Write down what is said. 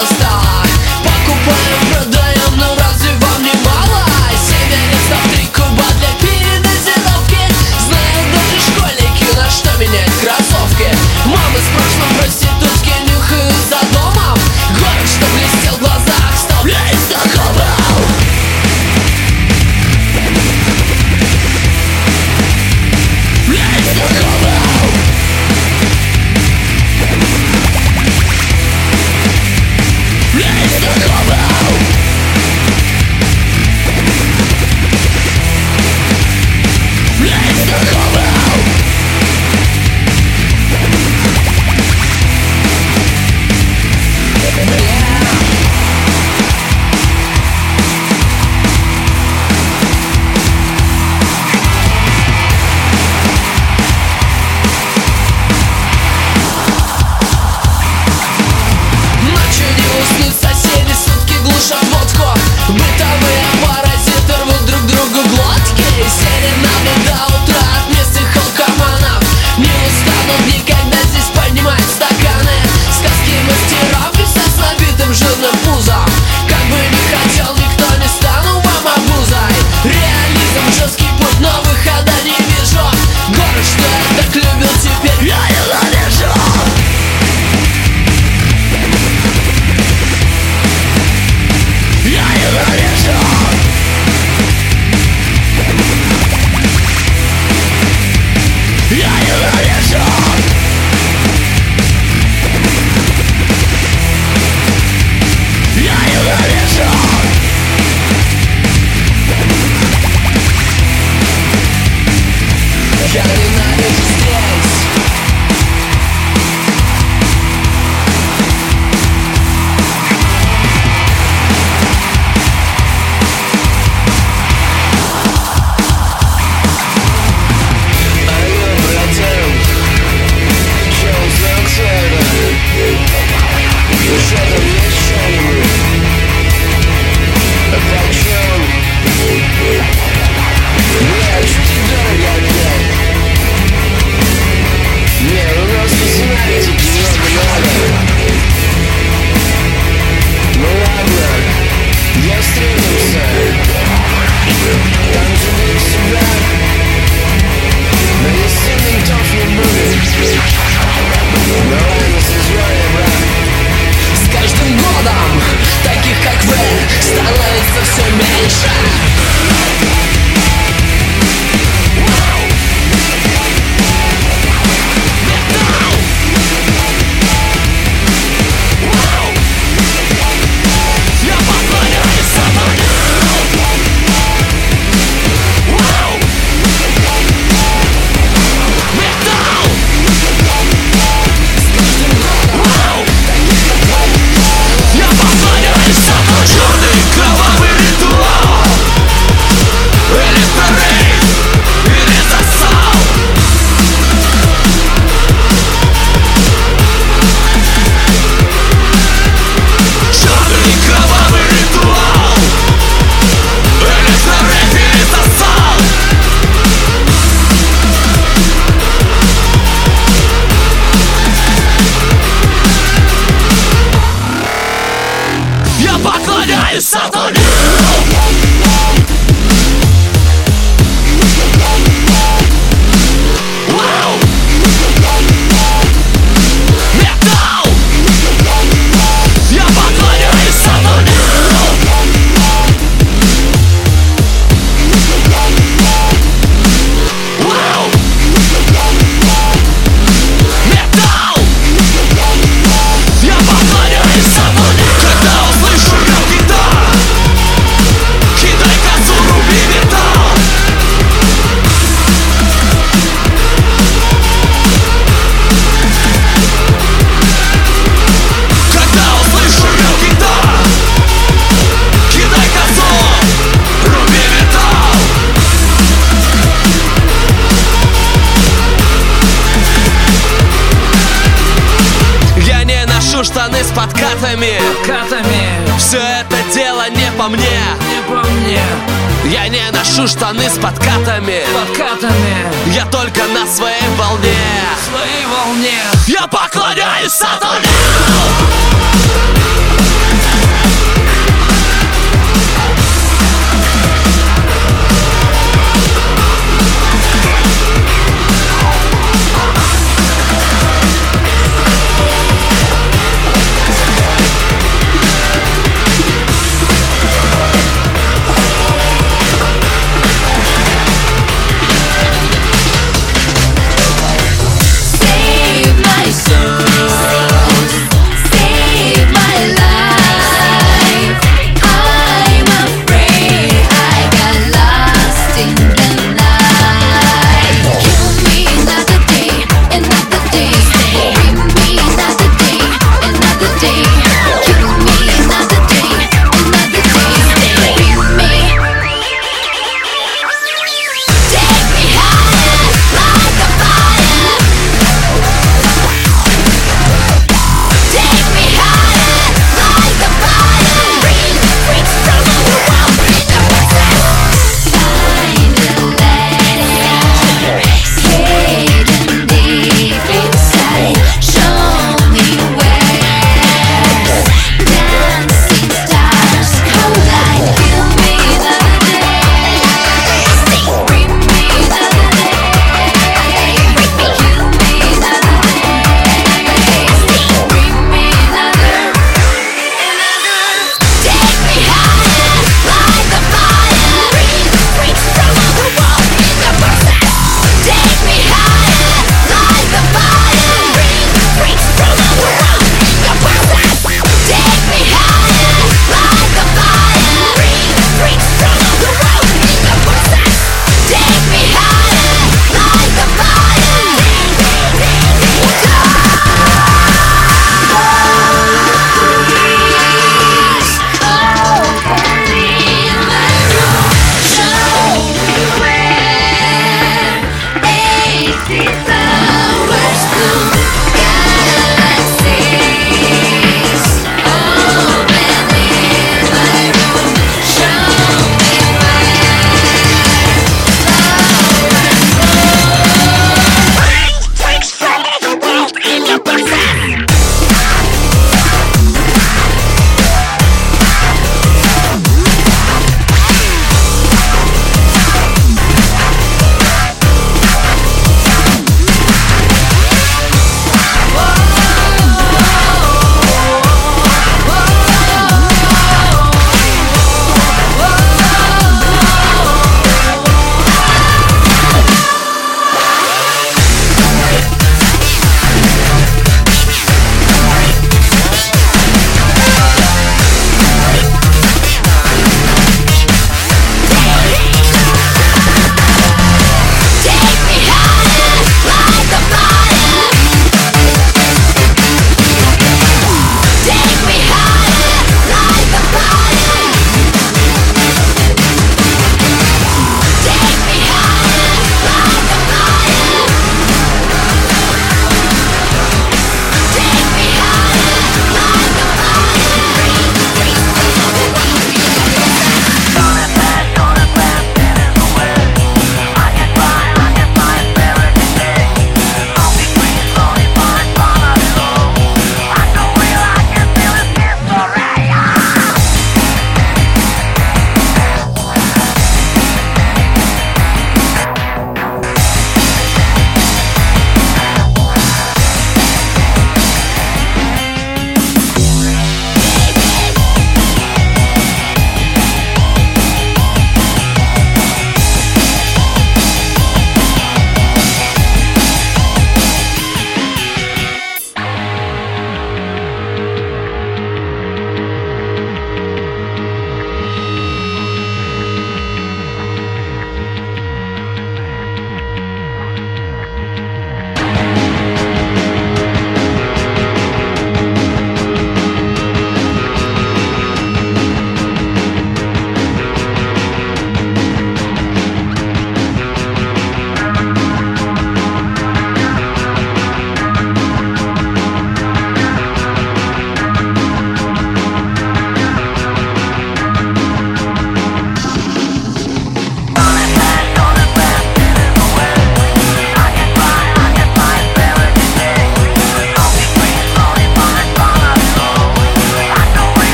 all.